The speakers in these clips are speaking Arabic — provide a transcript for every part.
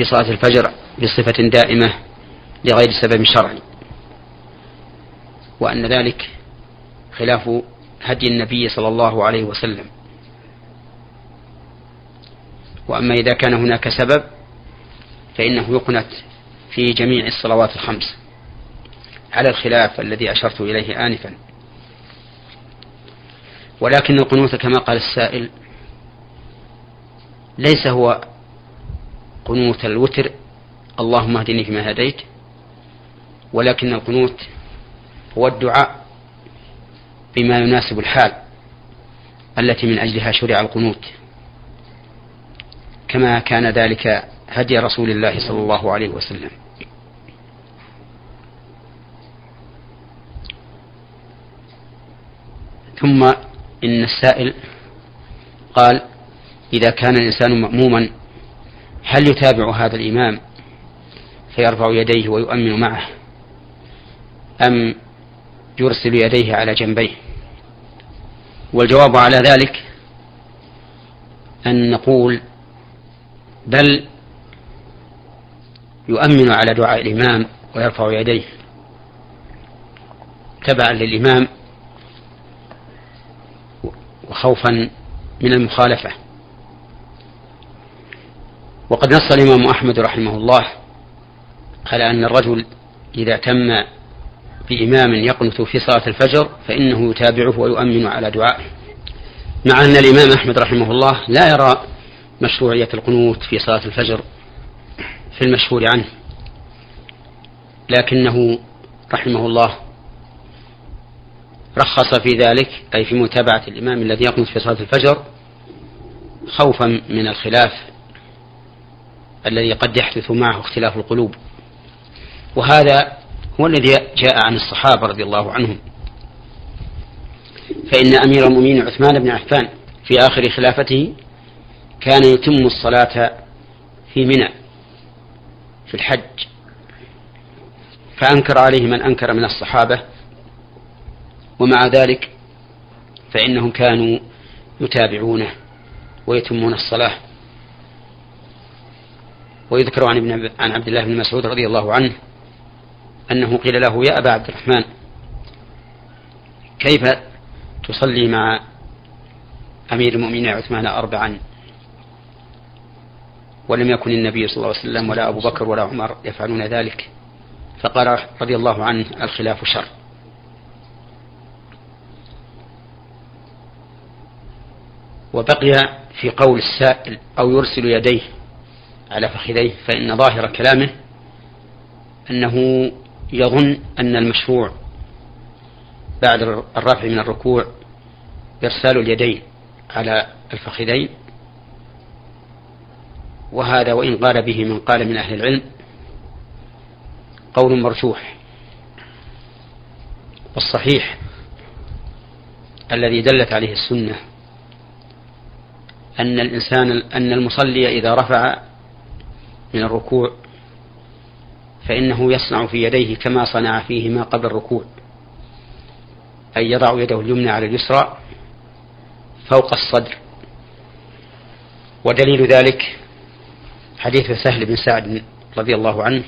في صلاة الفجر بصفة دائمة لغير سبب شرعي. وأن ذلك خلاف هدي النبي صلى الله عليه وسلم. وأما إذا كان هناك سبب فإنه يقنت في جميع الصلوات الخمس. على الخلاف الذي أشرت إليه آنفا. ولكن القنوت كما قال السائل ليس هو قنوت الوتر اللهم اهدني فيما هديت ولكن القنوت هو الدعاء بما يناسب الحال التي من أجلها شرع القنوت. كما كان ذلك هدي رسول الله صلى الله عليه وسلم. ثم إن السائل قال إذا كان الإنسان مأموما هل يتابع هذا الإمام فيرفع يديه ويؤمن معه أم يرسل يديه على جنبيه؟ والجواب على ذلك أن نقول بل يؤمن على دعاء الإمام ويرفع يديه. تبعا للإمام وخوفا من المخالفة. وقد نص الإمام أحمد رحمه الله على أن الرجل إذا تم بإمام يقنت في صلاة الفجر فإنه يتابعه ويؤمن على دعائه. مع أن الإمام أحمد رحمه الله لا يرى مشروعية القنوت في صلاة الفجر في المشهور عنه. لكنه رحمه الله رخص في ذلك أي في متابعة الإمام الذي يقنت في صلاة الفجر خوفا من الخلاف الذي قد يحدث معه اختلاف القلوب. وهذا هو الذي جاء عن الصحابة رضي الله عنهم. فإن أمير المؤمنين عثمان بن عفان في آخر خلافته كان يتم الصلاة في منى في الحج. فأنكر عليه من أنكر من الصحابة. ومع ذلك فإنهم كانوا يتابعونه ويتمون الصلاة. ويذكر عن ابن عن عبد الله بن مسعود رضي الله عنه أنه قيل له يا أبا عبد الرحمن كيف تصلي مع أمير المؤمنين عثمان أربعا؟ ولم يكن النبي صلى الله عليه وسلم ولا أبو بكر ولا عمر يفعلون ذلك. فقال رضي الله عنه الخلاف شر. وبقي في قول السائل أو يرسل يديه على فخذيه فإن ظاهر كلامه أنه يظن أن المشروع بعد الرفع من الركوع إرسال اليدين على الفخذين وهذا وإن قال به من قال من أهل العلم قول مرجوح. والصحيح الذي دلت عليه السنة أن الإنسان أن المصلي إذا رفع من الركوع فإنه يصنع في يديه كما صنع فيهما قبل الركوع أي يضع يده اليمنى على اليسرى فوق الصدر. ودليل ذلك حديث سهل بن سعد رضي الله عنه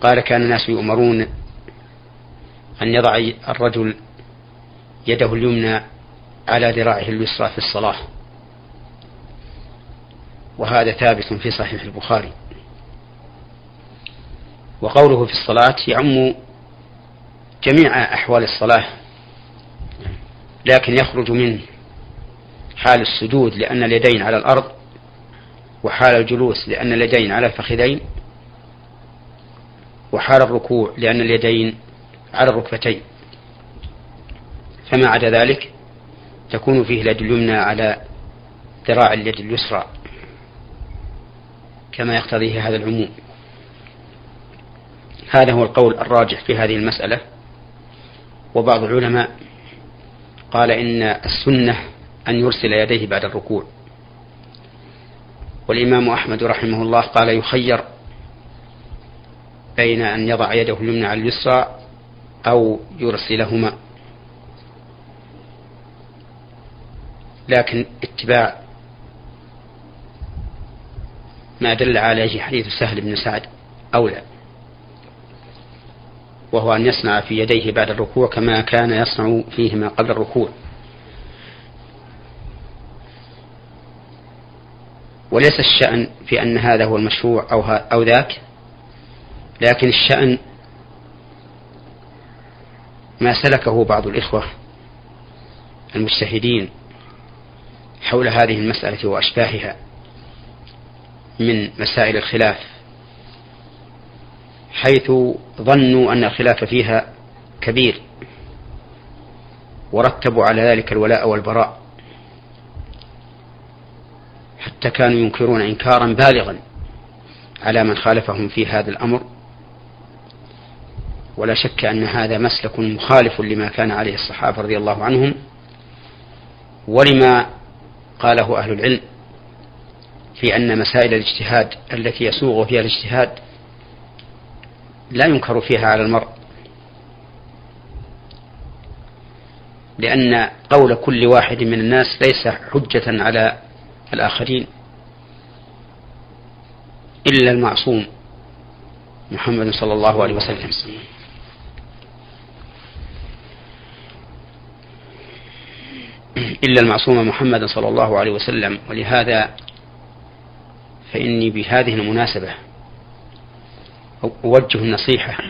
قال كان الناس يؤمرون أن يضع الرجل يده اليمنى على ذراعه اليسرى في الصلاة. وهذا ثابت في صحيح البخاري. وقوله في الصلاة يعم جميع أحوال الصلاة لكن يخرج من حال السجود لأن اليدين على الأرض وحال الجلوس لأن اليدين على الفخذين وحال الركوع لأن اليدين على الركبتين. فما عدا ذلك تكون فيه اليد اليمنى على ذراع اليد اليسرى. كما يقتضيه هذا العموم. هذا هو القول الراجح في هذه المسألة. وبعض العلماء قال إن السنة أن يرسل يديه بعد الركوع. والإمام أحمد رحمه الله قال يخير بين أن يضع يده اليمنى على اليسرى أو يرسلهما. لكن اتباع ما دل عليه حديث سهل بن سعد أولى وهو أن يصنع في يديه بعد الركوع كما كان يصنع فيهما قبل الركوع. وليس الشأن في أن هذا هو المشروع أو, أو ذاك لكن الشأن ما سلكه بعض الإخوة المجتهدين حول هذه المسألة وأشباهها. من مسائل الخلاف حيث ظنوا أن الخلاف فيها كبير ورتبوا على ذلك الولاء والبراء حتى كانوا ينكرون إنكارا بالغا على من خالفهم في هذا الأمر. ولا شك أن هذا مسلك مخالف لما كان عليه الصحابة رضي الله عنهم ولما قاله أهل العلم في أن مسائل الاجتهاد التي يسوغ فيها الاجتهاد لا ينكر فيها على المرء. لأن قول كل واحد من الناس ليس حجة على الآخرين إلا المعصوم محمد صلى الله عليه وسلم. إلا المعصوم محمد صلى الله عليه وسلم. ولهذا فإني بهذه المناسبة أوجه النصيحة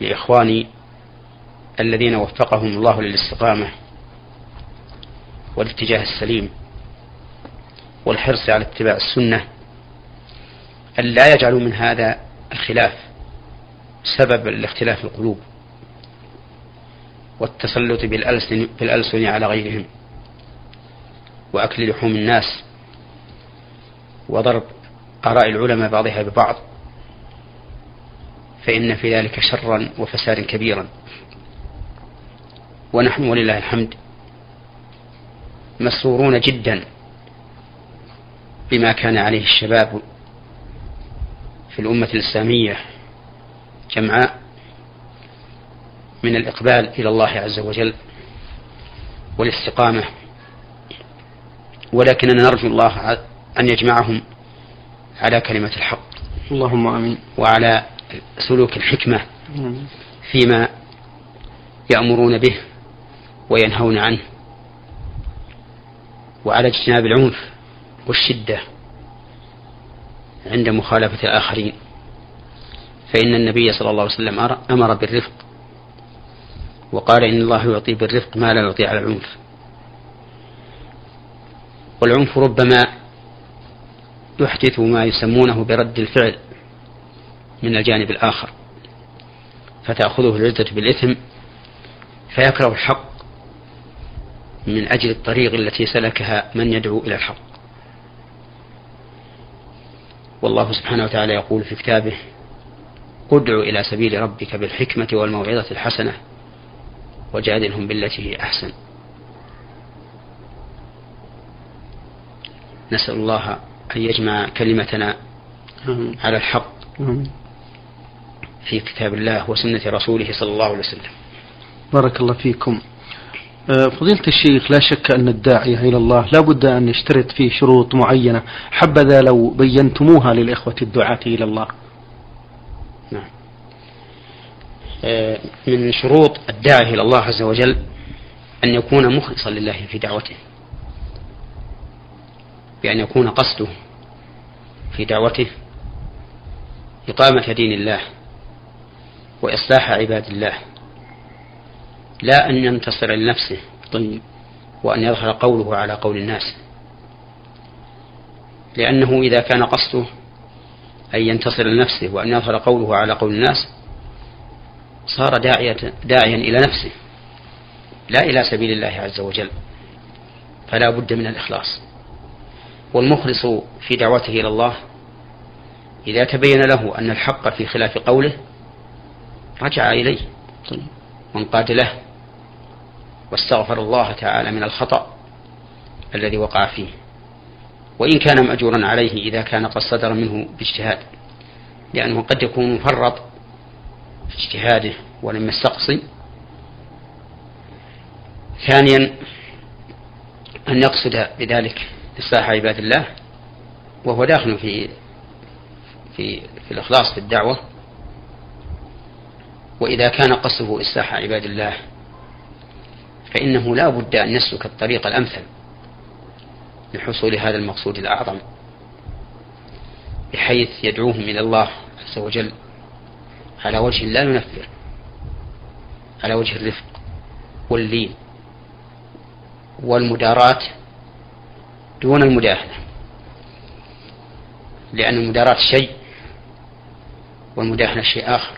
لإخواني الذين وفقهم الله للاستقامة والاتجاه السليم والحرص على اتباع السنة أن لا يجعلوا من هذا الخلاف سبب لاختلاف القلوب والتسلط بالألسن, بالألسن على غيرهم وأكل لحوم الناس وضرب آراء العلماء بعضها ببعض فإن في ذلك شرا وفسادا كبيرا. ونحن ولله الحمد مسرورون جدا بما كان عليه الشباب في الأمة الإسلامية جمعاء من الإقبال إلى الله عز وجل والاستقامة. ولكننا نرجو الله أن يجمعهم على كلمة الحق اللهم آمين. وعلى سلوك الحكمة فيما يأمرون به وينهون عنه وعلى اجتناب العنف والشدة عند مخالفة الآخرين. فإن النبي صلى الله عليه وسلم أمر بالرفق وقال إن الله يعطي بالرفق ما لا يعطي على العنف. والعنف ربما يحدث ما يسمونه برد الفعل من الجانب الآخر فتأخذه العزة بالإثم فيكره الحق من أجل الطريق التي سلكها من يدعو إلى الحق. والله سبحانه وتعالى يقول في كتابه ادع إلى سبيل ربك بالحكمة والموعظة الحسنة وجادلهم بالتي هي أحسن. نسأل الله أن يجمع كلمتنا على الحق في كتاب الله وسنة رسوله صلى الله عليه وسلم. بارك الله فيكم. أه، فضيلة الشيخ لا شك أن الداعية إلى الله لا بد أن يشترط فيه شروط معينة. حبذا لو بينتموها للإخوة الدعاة إلى الله. نعم. أه، من شروط الداعية إلى الله عز وجل أن يكون مخلصا لله في دعوته. بأن يكون قصده في دعوته إقامة دين الله وإصلاح عباد الله لا أن ينتصر لنفسه طيب وأن يظهر قوله على قول الناس. لأنه إذا كان قصده أن ينتصر لنفسه وأن يظهر قوله على قول الناس صار داعية داعيا إلى نفسه لا إلى سبيل الله عز وجل فلا بد من الإخلاص. والمخلص في دعوته إلى الله إذا تبين له أن الحق في خلاف قوله رجع إليه. وانقاد له واستغفر الله تعالى من الخطأ الذي وقع فيه. وإن كان مأجورا عليه إذا كان قد صدر منه باجتهاد لأنه قد يكون مفرط في اجتهاده ولم يستقصي ثانيا أن يقصد بذلك إصلاح عباد الله وهو داخل في في في الإخلاص في الدعوة. وإذا كان قصده إصلاح عباد الله فإنه لا بد أن يسلك الطريق الأمثل لحصول هذا المقصود الأعظم بحيث يدعوهم إلى الله عز وجل على وجه لا ينفر على وجه الرفق واللين والمداراة دون المداهنة. لأن المداراة شيء والمداهنة شيء آخر.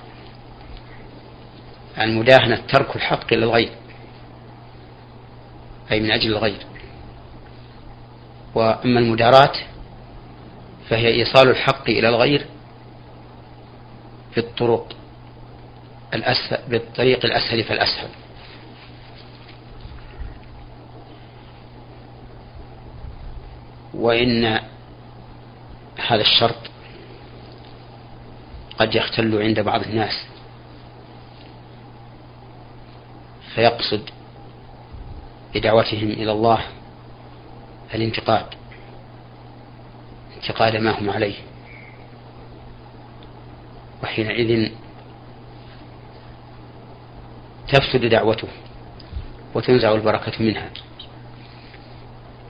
المداهنة ترك الحق للغير أي من أجل الغير. وأما المداراة فهي إيصال الحق إلى الغير بالطرق الأسهل بالطريق الأسهل فالأسهل. وإن هذا الشرط قد يختل عند بعض الناس. فيقصد بدعوتهم إلى الله الانتقاد انتقاد ما هم عليه. وحينئذ تفسد دعوته وتنزع البركة منها.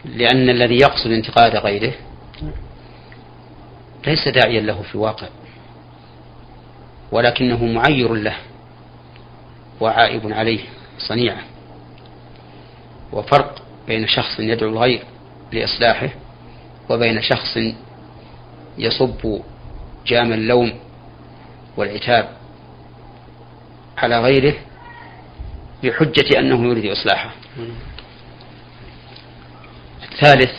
لأن الذي يقصد انتقاد غيره ليس داعيا له في الواقع ولكنه معير له وعائب عليه صنيعة. وفرق بين شخص يدعو الغير لإصلاحه وبين شخص يصب جام اللوم والعتاب على غيره بحجة أنه يريد إصلاحه. الثالث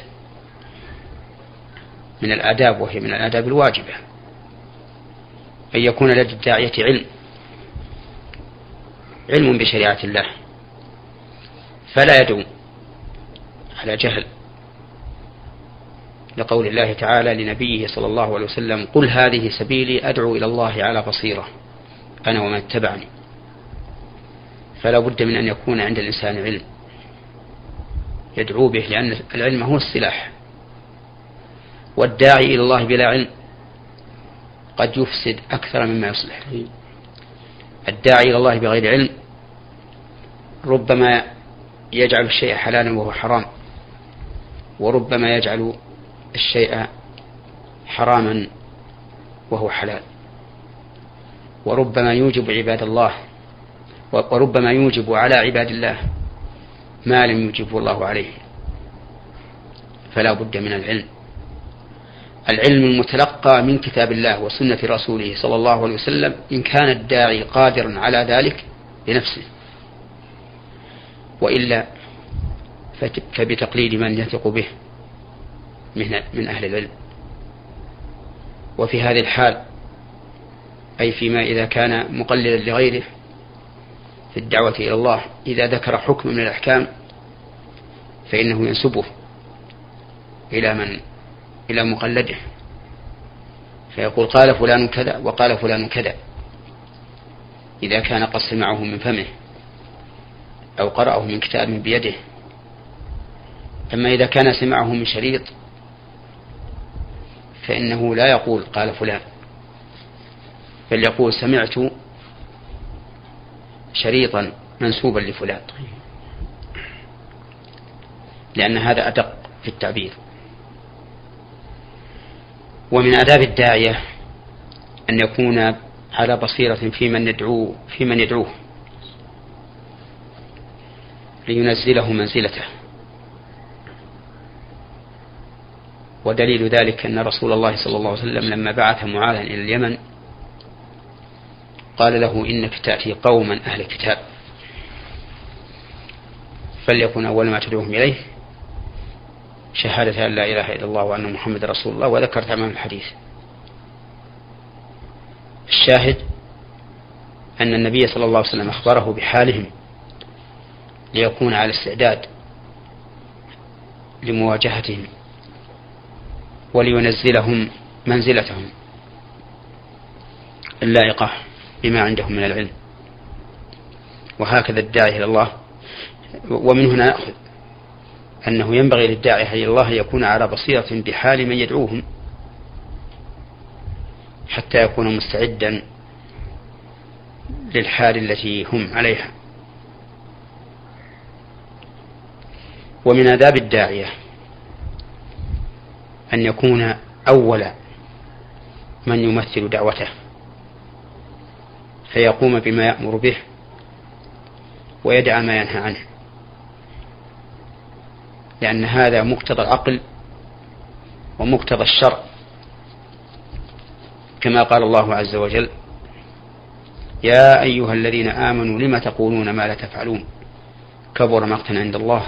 من الآداب وهي من الآداب الواجبة أن يكون لدى الداعية علم علم بشريعة الله فلا يدعو على جهل. لقول الله تعالى لنبيه صلى الله عليه وسلم قل هذه سبيلي أدعو إلى الله على بصيرة أنا ومن اتبعني. فلا بد من أن يكون عند الإنسان علم. يدعو به لأن العلم هو السلاح. والداعي إلى الله بلا علم قد يفسد أكثر مما يصلح. الداعي إلى الله بغير علم ربما يجعل الشيء حلالا وهو حرام وربما يجعل الشيء حراما وهو حلال. وربما يوجب عباد الله وربما يوجب على عباد الله ما لم يوجبه الله عليه. فلا بد من العلم. العلم المتلقى من كتاب الله وسنة رسوله صلى الله عليه وسلم إن كان الداعي قادرا على ذلك بنفسه. وإلا فبتقليد من يثق به من من أهل العلم. وفي هذه الحال أي فيما إذا كان مقلدا لغيره في الدعوة إلى الله إذا ذكر حكم من الأحكام فإنه ينسبه إلى من؟ إلى مقلده. فيقول قال فلان كذا وقال فلان كذا. إذا كان قد سمعه من فمه أو قرأه من كتاب بيده. أما إذا كان سمعه من شريط فإنه لا يقول قال فلان بل يقول سمعت شريطا منسوبا لفلان. لأن هذا أدق في التعبير. ومن آداب الداعية أن يكون على بصيرة في من يدعوه في من يدعوه. لينزله منزلته. ودليل ذلك أن رسول الله صلى الله عليه وسلم لما بعث معاذا إلى اليمن قال له إنك تأتي قوما أهل كتاب فليكن أول ما تدعوهم إليه شهادة أن لا إله إلا الله وأن محمد رسول الله وذكر تمام الحديث. الشاهد أن النبي صلى الله عليه وسلم أخبره بحالهم ليكون على استعداد لمواجهتهم ولينزلهم منزلتهم اللائقة بما عندهم من العلم. وهكذا الداعي إلى الله. ومن هنا نأخذ أنه ينبغي للداعي إلى الله أن يكون على بصيرة بحال من يدعوهم حتى يكون مستعدا للحال التي هم عليها. ومن آداب الداعية أن يكون أول من يمثل دعوته. فيقوم بما يأمر به ويدع ما ينهى عنه. لأن هذا مقتضى العقل ومقتضى الشرع. كما قال الله عز وجل يا أيها الذين آمنوا لم تقولون ما لا تفعلون؟ كبر مقتا عند الله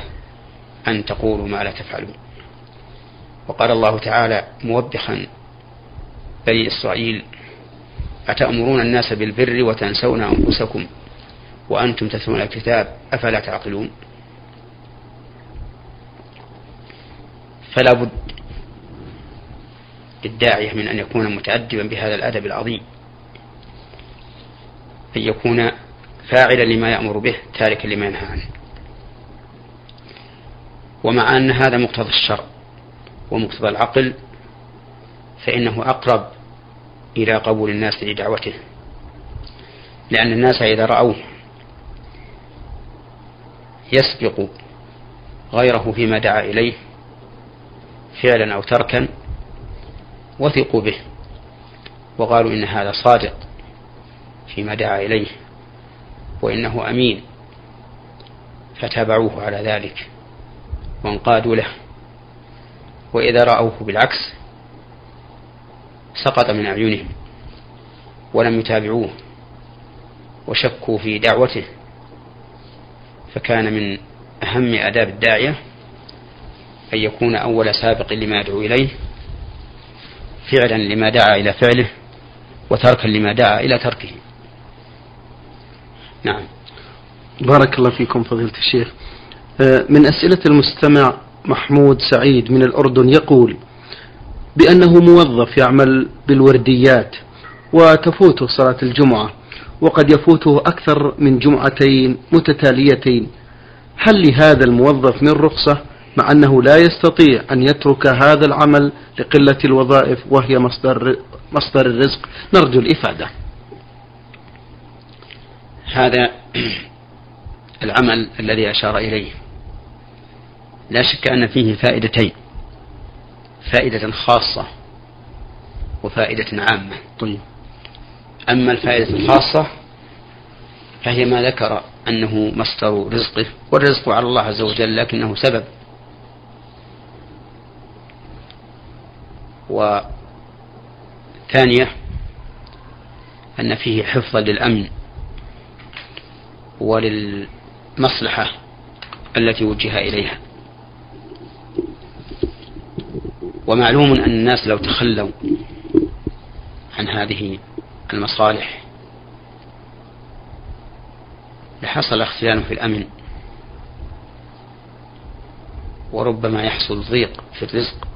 أن تقولوا ما لا تفعلون. وقال الله تعالى موبخا بني إسرائيل أتأمرون الناس بالبر وتنسون أنفسكم وأنتم تتلون الكتاب أفلا تعقلون؟ فلا بد للداعية من أن يكون متأدبا بهذا الأدب العظيم أن يكون فاعلا لما يأمر به تاركا لما ينهى عنه. ومع أن هذا مقتضى الشرع ومقتضى العقل فإنه أقرب إلى قبول الناس لدعوته. لأن الناس إذا رأوه يسبق غيره فيما دعا إليه فعلا أو تركا وثقوا به وقالوا إن هذا صادق فيما دعا إليه وإنه أمين فتابعوه على ذلك وانقادوا له. وإذا رأوه بالعكس سقط من أعينهم ولم يتابعوه وشكوا في دعوته فكان من أهم آداب الداعية أن يكون أول سابق لما يدعو إليه فعلا لما دعا إلى فعله وتركا لما دعا إلى تركه. نعم. بارك الله فيكم فضيلة الشيخ. آه، من أسئلة المستمع محمود سعيد من الأردن يقول بأنه موظف يعمل بالورديات وتفوته صلاة الجمعة وقد يفوته أكثر من جمعتين متتاليتين. هل لهذا الموظف من رخصة مع أنه لا يستطيع أن يترك هذا العمل لقلة الوظائف وهي مصدر, مصدر الرزق؟ نرجو الإفادة. هذا العمل الذي أشار إليه. لا شك أن فيه فائدتين. فائدة خاصة وفائدة عامة. طيب. أما الفائدة الخاصة فهي ما ذكر أنه مصدر رزقه والرزق على الله عز وجل لكنه سبب. وثانية أن فيه حفظا للأمن وللمصلحة التي وجه إليها. ومعلوم أن الناس لو تخلوا عن هذه المصالح لحصل اختلال في الأمن وربما يحصل ضيق في الرزق.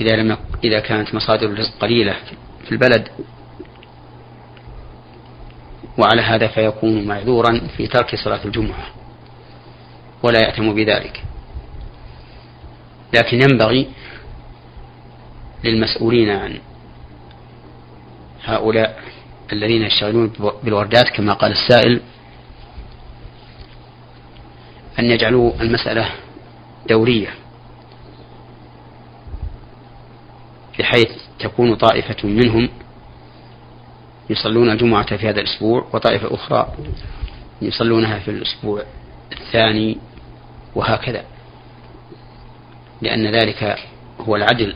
إذا لم إذا كانت مصادر الرزق قليلة في البلد. وعلى هذا فيكون معذورا في ترك صلاة الجمعة ولا يأتم بذلك. لكن ينبغي للمسؤولين عن هؤلاء الذين يشتغلون بالوردات كما قال السائل أن يجعلوا المسألة دورية بحيث تكون طائفة منهم يصلون الجمعة في هذا الأسبوع وطائفة أخرى يصلونها في الأسبوع الثاني وهكذا. لأن ذلك هو العدل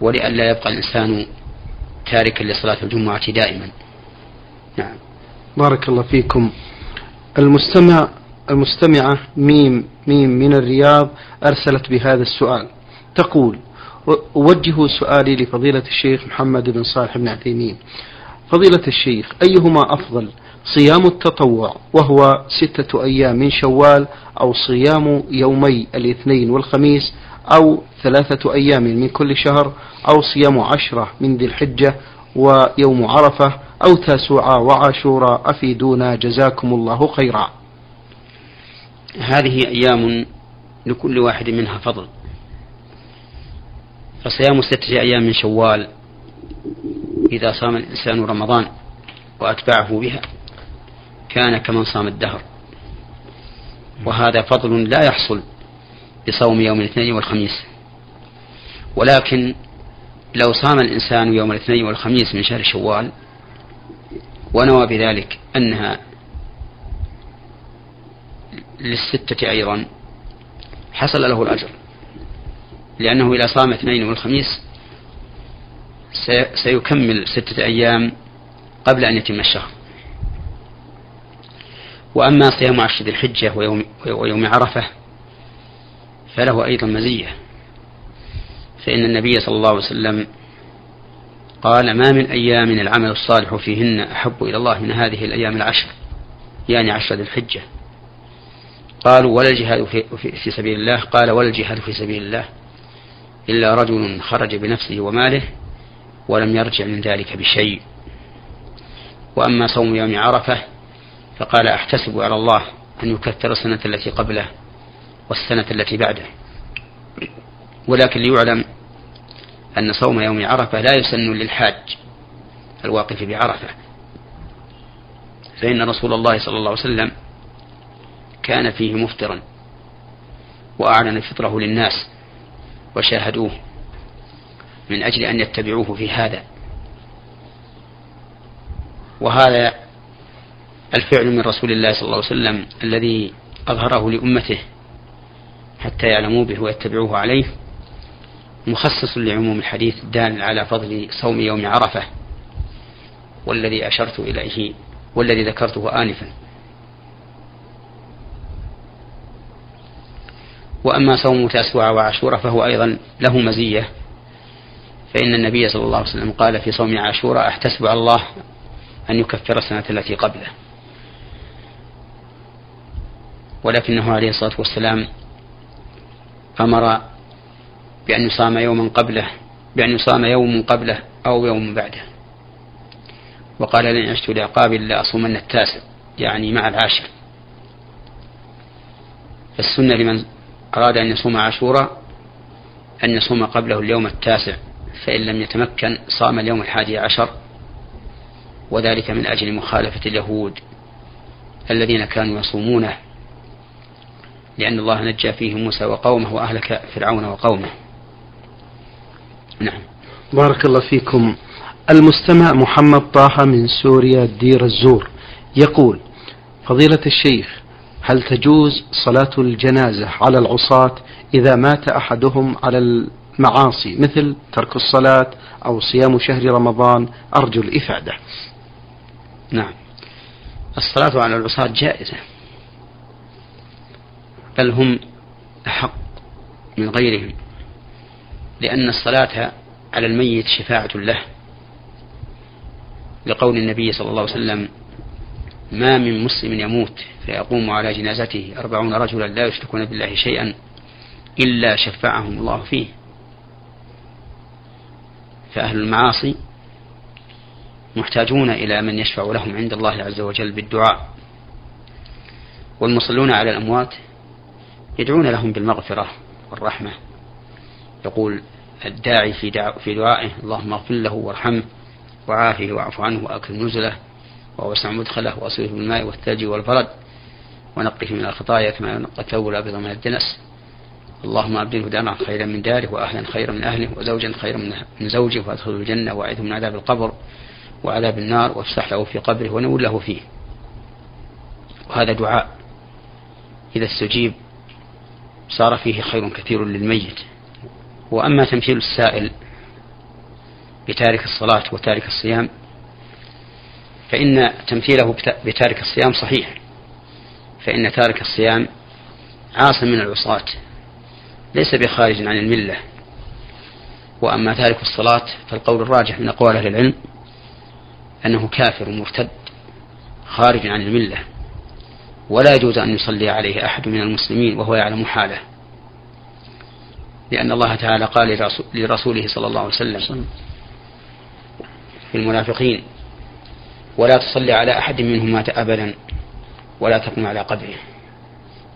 ولئلا يبقى الإنسان تاركا لصلاة الجمعة دائما. نعم. بارك الله فيكم. المستمع المستمعة ميم ميم من الرياض أرسلت بهذا السؤال. تقول أوجه سؤالي لفضيلة الشيخ محمد بن صالح بن عثيمين. فضيلة الشيخ أيهما أفضل صيام التطوع وهو ستة أيام من شوال أو صيام يومي الاثنين والخميس أو ثلاثة أيام من كل شهر أو صيام عشرة من ذي الحجة ويوم عرفة أو تاسوعة وعاشوراء أفيدونا جزاكم الله خيرا. هذه أيام لكل واحد منها فضل. فصيام ستة أيام من شوال إذا صام الإنسان رمضان وأتبعه بها. كان كمن صام الدهر. وهذا فضل لا يحصل بصوم يوم الاثنين والخميس. ولكن لو صام الإنسان يوم الاثنين والخميس من شهر شوال ونوى بذلك أنها للستة أيضا حصل له الأجر. لأنه إذا صام اثنين والخميس سيكمل ستة أيام قبل أن يتم الشهر. وأما صيام عشر ذي الحجة ويوم, ويوم عرفة فله أيضا مزية. فإن النبي صلى الله عليه وسلم قال ما من أيام العمل الصالح فيهن أحب إلى الله من هذه الأيام العشر يعني عشر ذي الحجة. قالوا ولا الجهاد في, في, سبيل الله؟ قال ولا الجهاد في سبيل الله إلا رجل خرج بنفسه وماله ولم يرجع من ذلك بشيء. وأما صوم يوم عرفة فقال أحتسب على الله أن يكثر السنة التي قبله والسنة التي بعده. ولكن ليعلم أن صوم يوم عرفة لا يسن للحاج الواقف بعرفة. فإن رسول الله صلى الله عليه وسلم كان فيه مفطرا وأعلن فطره للناس وشاهدوه من أجل أن يتبعوه في هذا. وهذا الفعل من رسول الله صلى الله عليه وسلم الذي أظهره لأمته حتى يعلموا به ويتبعوه عليه مخصص لعموم الحديث الدال على فضل صوم يوم عرفة والذي أشرت إليه والذي ذكرته آنفا. وأما صوم تاسوع وعاشوراء فهو أيضا له مزية فإن النبي صلى الله عليه وسلم قال في صوم عاشوراء أحتسب على الله أن يكفر السنة التي قبله. ولكنه عليه الصلاة والسلام أمر بأن يصام يوما قبله بأن يصام يوم قبله أو يوم بعده. وقال لن عشت لعقاب لأصومن التاسع يعني مع العاشر. فالسنة لمن أراد أن يصوم عاشوراء أن يصوم قبله اليوم التاسع فإن لم يتمكن صام اليوم الحادي عشر. وذلك من أجل مخالفة اليهود الذين كانوا يصومونه. لأن الله نجى فيه موسى وقومه وأهلك فرعون وقومه. نعم. بارك الله فيكم. المستمع محمد طه من سوريا دير الزور يقول فضيلة الشيخ هل تجوز صلاة الجنازة على العصاة إذا مات أحدهم على المعاصي مثل ترك الصلاة أو صيام شهر رمضان؟ أرجو الإفادة. نعم. الصلاة على العصاة جائزة. بل هم أحق من غيرهم لأن الصلاة على الميت شفاعة له. لقول النبي صلى الله عليه وسلم ما من مسلم يموت فيقوم على جنازته أربعون رجلا لا يشركون بالله شيئا إلا شفعهم الله فيه. فأهل المعاصي محتاجون إلى من يشفع لهم عند الله عز وجل بالدعاء والمصلون على الأموات يدعون لهم بالمغفرة والرحمة. يقول الداعي في, في دعائه اللهم اغفر له وارحمه وعافه واعف عنه وأكرم نزله ووسع مدخله وأصله بالماء والثلج والبرد ونقه من الخطايا كما ينقى الثوب الأبيض من الدنس. اللهم أبدله دارا خيرا من داره وأهلا خيرا من أهله وزوجا خيرا من زوجه وأدخله الجنة وأعذه من عذاب القبر وعذاب النار وافسح له في قبره ونور له فيه. وهذا دعاء. إذا استجيب صار فيه خير كثير للميت. وأما تمثيل السائل بتارك الصلاة وتارك الصيام فإن تمثيله بتارك الصيام صحيح. فإن تارك الصيام عاصم من العصاة ليس بخارج عن الملة. وأما تارك الصلاة فالقول الراجح من أقوال أهل العلم أنه كافر مرتد خارج عن الملة. ولا يجوز أن يصلي عليه أحد من المسلمين وهو يعلم حاله. لأن الله تعالى قال لرسوله صلى الله عليه وسلم في المنافقين ولا تصلي على أحد منهم مات أبدا ولا تقم على قبره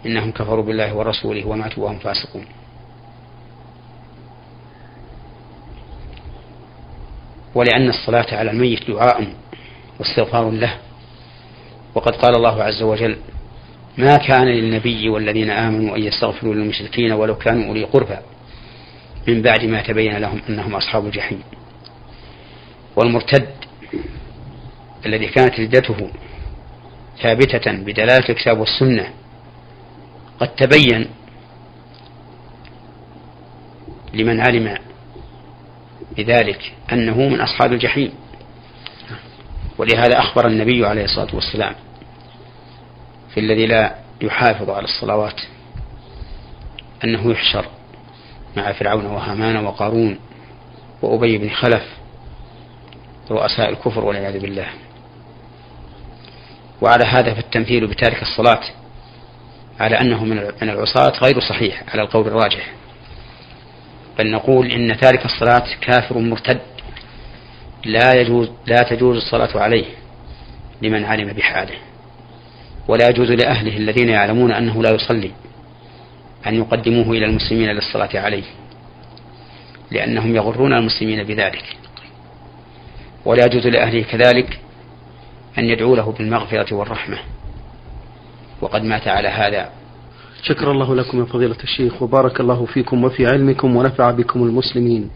إنهم كفروا بالله ورسوله وماتوا وهم فاسقون. ولأن الصلاة على الميت دعاء واستغفار له. وقد قال الله عز وجل ما كان للنبي والذين آمنوا أن يستغفروا للمشركين ولو كانوا أولي قربى. من بعد ما تبين لهم أنهم أصحاب الجحيم. والمرتد الذي كانت ردته ثابتة بدلالة الكتاب والسنة قد تبين لمن علم بذلك أنه من أصحاب الجحيم. ولهذا أخبر النبي عليه الصلاة والسلام في الذي لا يحافظ على الصلوات أنه يحشر مع فرعون وهامان وقارون وأبي بن خلف رؤساء الكفر والعياذ بالله. وعلى هذا فالتمثيل بتارك الصلاة على أنه من العصاة غير صحيح على القول الراجح. بل نقول إن تارك الصلاة كافر مرتد لا يجوز لا تجوز الصلاة عليه لمن علم بحاله. ولا يجوز لأهله الذين يعلمون أنه لا يصلي أن يقدموه إلى المسلمين للصلاة عليه لأنهم يغرون المسلمين بذلك. ولا يجوز لأهله كذلك أن يدعوا له بالمغفرة والرحمة. وقد مات على هذا. شكر الله لكم يا فضيلة الشيخ وبارك الله فيكم وفي علمكم ونفع بكم المسلمين.